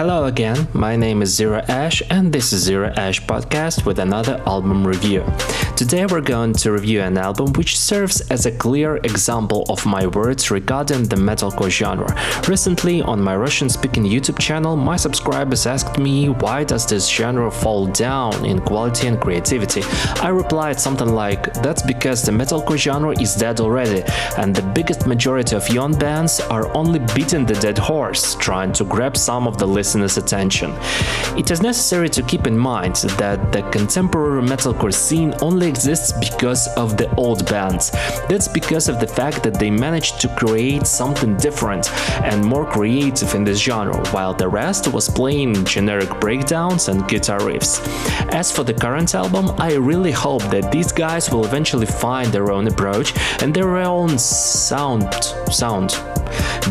Hello again, my name is Zero Ash, and this is Zero Ash Podcast with another album review. Today we're going to review an album which serves as a clear example of my words regarding the metalcore genre. Recently, on my Russian speaking YouTube channel, my subscribers asked me why does this genre fall down in quality and creativity. I replied something like, that's because the metalcore genre is dead already, and the biggest majority of young bands are only beating the dead horse, trying to grab some of the listener's attention. It is necessary to keep in mind that the contemporary metalcore scene only exists because of the old bands. That's because of the fact that they managed to create something different and more creative in this genre, while the rest was playing generic breakdowns and guitar riffs. As for the current album, I really hope that these guys will eventually find their own approach and their own sound sound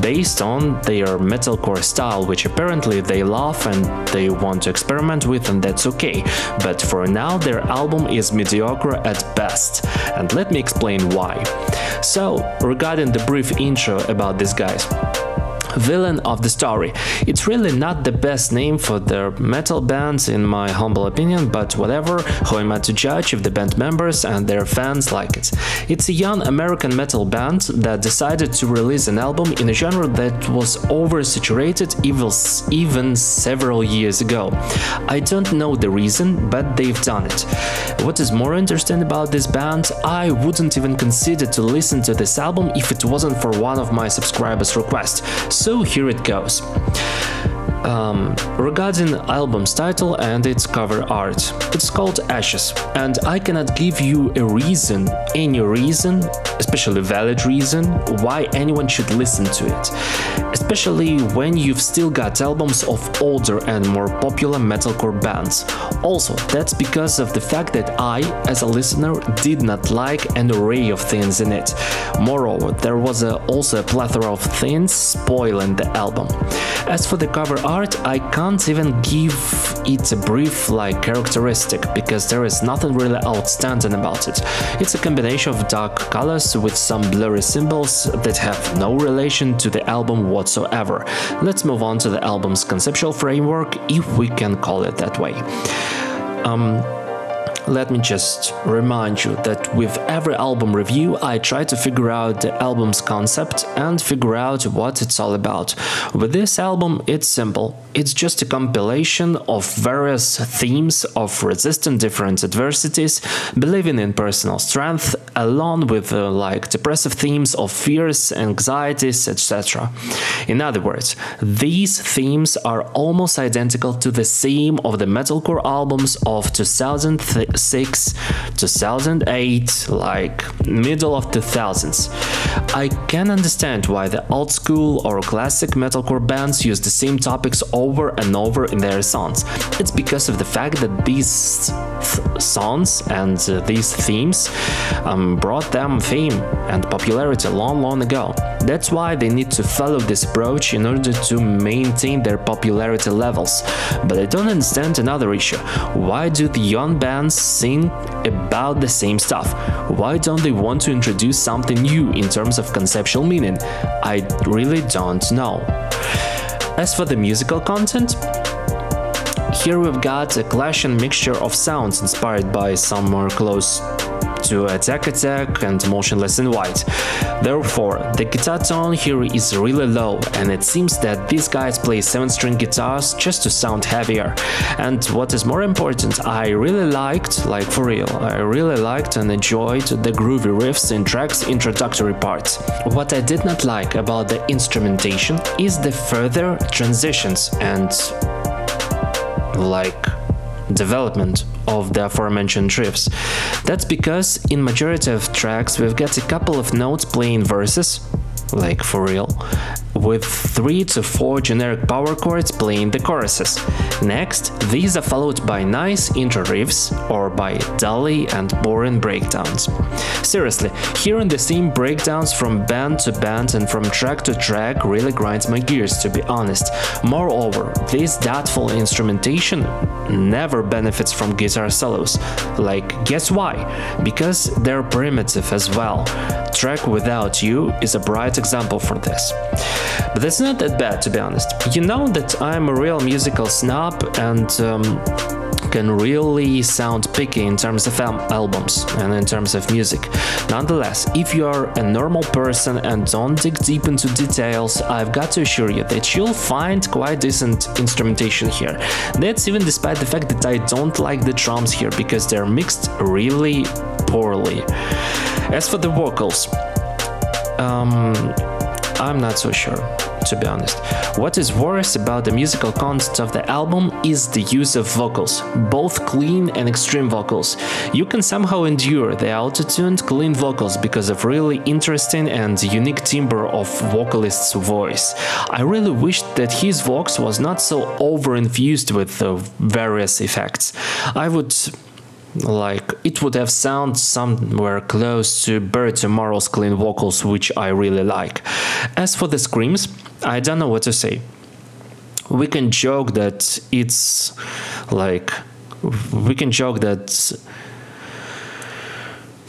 based on their metalcore style, which apparently they love and they want to experiment with, and that's okay. But for now, their album is mediocre at best, and let me explain why. So, regarding the brief intro about these guys villain of the story. It's really not the best name for their metal bands in my humble opinion, but whatever, who am I to judge if the band members and their fans like it? It's a young American metal band that decided to release an album in a genre that was oversaturated even several years ago. I don't know the reason, but they've done it. What is more interesting about this band, I wouldn't even consider to listen to this album if it wasn't for one of my subscribers' requests. So here it goes. Um, regarding album's title and its cover art, it's called Ashes, and I cannot give you a reason, any reason, especially valid reason, why anyone should listen to it. Especially when you've still got albums of older and more popular metalcore bands. Also, that's because of the fact that I, as a listener, did not like an array of things in it. Moreover, there was a, also a plethora of things spoiling the album. As for the cover art, I can't even give it a brief like characteristic because there is nothing really outstanding about it. It's a combination of dark colors with some blurry symbols that have no relation to the album whatsoever. Let's move on to the album's conceptual framework, if we can call it that way. Um, let me just remind you that with every album review, I try to figure out the album's concept and figure out what it's all about. With this album, it's simple. It's just a compilation of various themes of resisting different adversities, believing in personal strength, along with uh, like depressive themes of fears, anxieties, etc. In other words, these themes are almost identical to the theme of the metalcore albums of 2000. 2006, 2008, like middle of 2000s. I can understand why the old school or classic metalcore bands use the same topics over and over in their songs. It's because of the fact that these th- songs and uh, these themes um, brought them fame and popularity long, long ago. That's why they need to follow this approach in order to maintain their popularity levels. But I don't understand another issue. Why do the young bands sing about the same stuff? Why don't they want to introduce something new in terms of conceptual meaning? I really don't know. As for the musical content, here we've got a clash and mixture of sounds inspired by some more to Attack Attack and Motionless in White. Therefore, the guitar tone here is really low and it seems that these guys play 7-string guitars just to sound heavier. And what is more important, I really liked, like for real, I really liked and enjoyed the groovy riffs in track's introductory parts. What I did not like about the instrumentation is the further transitions and like development of the aforementioned riffs. That's because in majority of tracks we've got a couple of notes playing verses, like for real, with 3 to 4 generic power chords playing the choruses. Next, these are followed by nice intro riffs or by dully and boring breakdowns. Seriously, hearing the same breakdowns from band to band and from track to track really grinds my gears to be honest. Moreover, this doubtful instrumentation never benefits from guitar solos. Like, guess why? Because they're primitive as well. Track Without You is a bright example for this. But that's not that bad, to be honest. You know that I'm a real musical snob and. Um, can really sound picky in terms of albums and in terms of music. Nonetheless, if you are a normal person and don't dig deep into details, I've got to assure you that you'll find quite decent instrumentation here. That's even despite the fact that I don't like the drums here because they're mixed really poorly. As for the vocals, um, I'm not so sure to be honest. What is worse about the musical content of the album is the use of vocals, both clean and extreme vocals. You can somehow endure the auto-tuned clean vocals because of really interesting and unique timbre of vocalist's voice. I really wished that his vox was not so over-infused with the various effects. I would like it would have sound somewhere close to Bury Tomorrow's clean vocals which I really like. As for the screams, I don't know what to say. We can joke that it's like we can joke that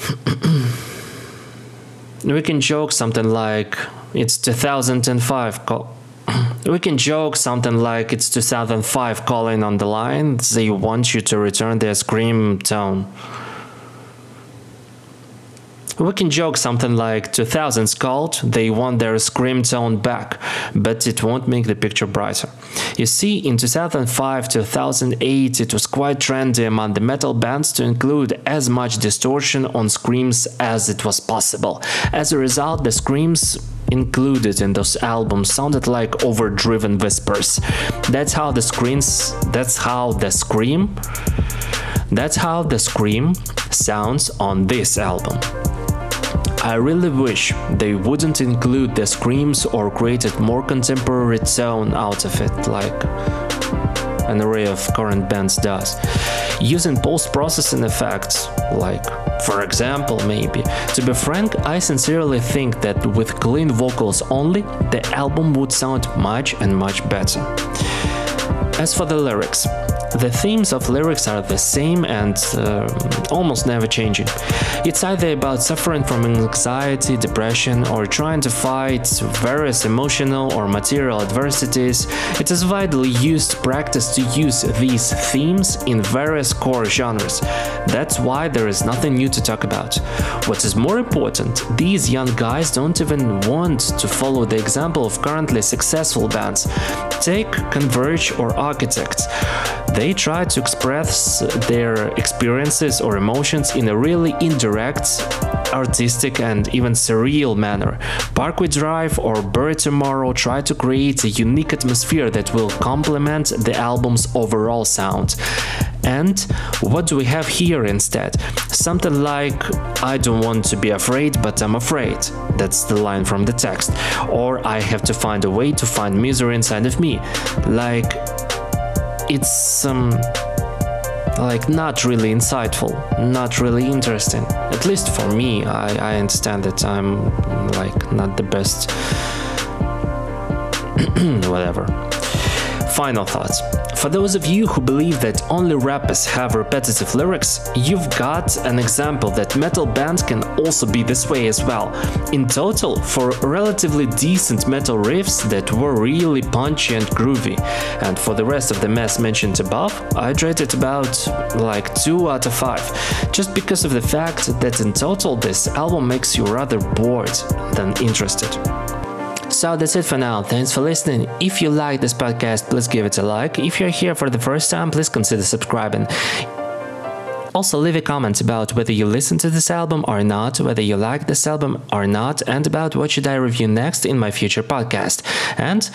we can joke something like it's 2005 we can joke something like it's 2005 calling on the line they want you to return their scream tone we can joke something like 2000s called, they want their scream tone back, but it won't make the picture brighter. You see, in 2005-2008 it was quite trendy among the metal bands to include as much distortion on screams as it was possible. As a result, the screams included in those albums sounded like overdriven whispers. That's how the screams that's how the scream that's how the scream sounds on this album. I really wish they wouldn't include the screams or created more contemporary tone out of it, like an array of current bands does. Using post-processing effects, like for example, maybe. To be frank, I sincerely think that with clean vocals only, the album would sound much and much better. As for the lyrics, the themes of lyrics are the same and uh, almost never changing. It's either about suffering from anxiety, depression, or trying to fight various emotional or material adversities. It is widely used practice to use these themes in various core genres. That's why there is nothing new to talk about. What is more important, these young guys don't even want to follow the example of currently successful bands. Take Converge or Architects. They try to express their experiences or emotions in a really indirect, artistic, and even surreal manner. Parkway Drive or Bury Tomorrow try to create a unique atmosphere that will complement the album's overall sound. And what do we have here instead? Something like, I don't want to be afraid, but I'm afraid. That's the line from the text. Or I have to find a way to find misery inside of me. Like, it's um, like not really insightful, not really interesting. At least for me, I, I understand that I'm like not the best. whatever. Final thoughts. For those of you who believe that only rappers have repetitive lyrics, you've got an example that metal bands can also be this way as well. In total, for relatively decent metal riffs that were really punchy and groovy. And for the rest of the mess mentioned above, I'd rate it about like 2 out of 5, just because of the fact that in total this album makes you rather bored than interested. So that's it for now. Thanks for listening. If you like this podcast, please give it a like. If you're here for the first time, please consider subscribing. Also, leave a comment about whether you listen to this album or not, whether you like this album or not, and about what should I review next in my future podcast. And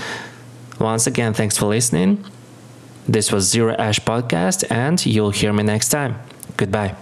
once again, thanks for listening. This was Zero Ash Podcast, and you'll hear me next time. Goodbye.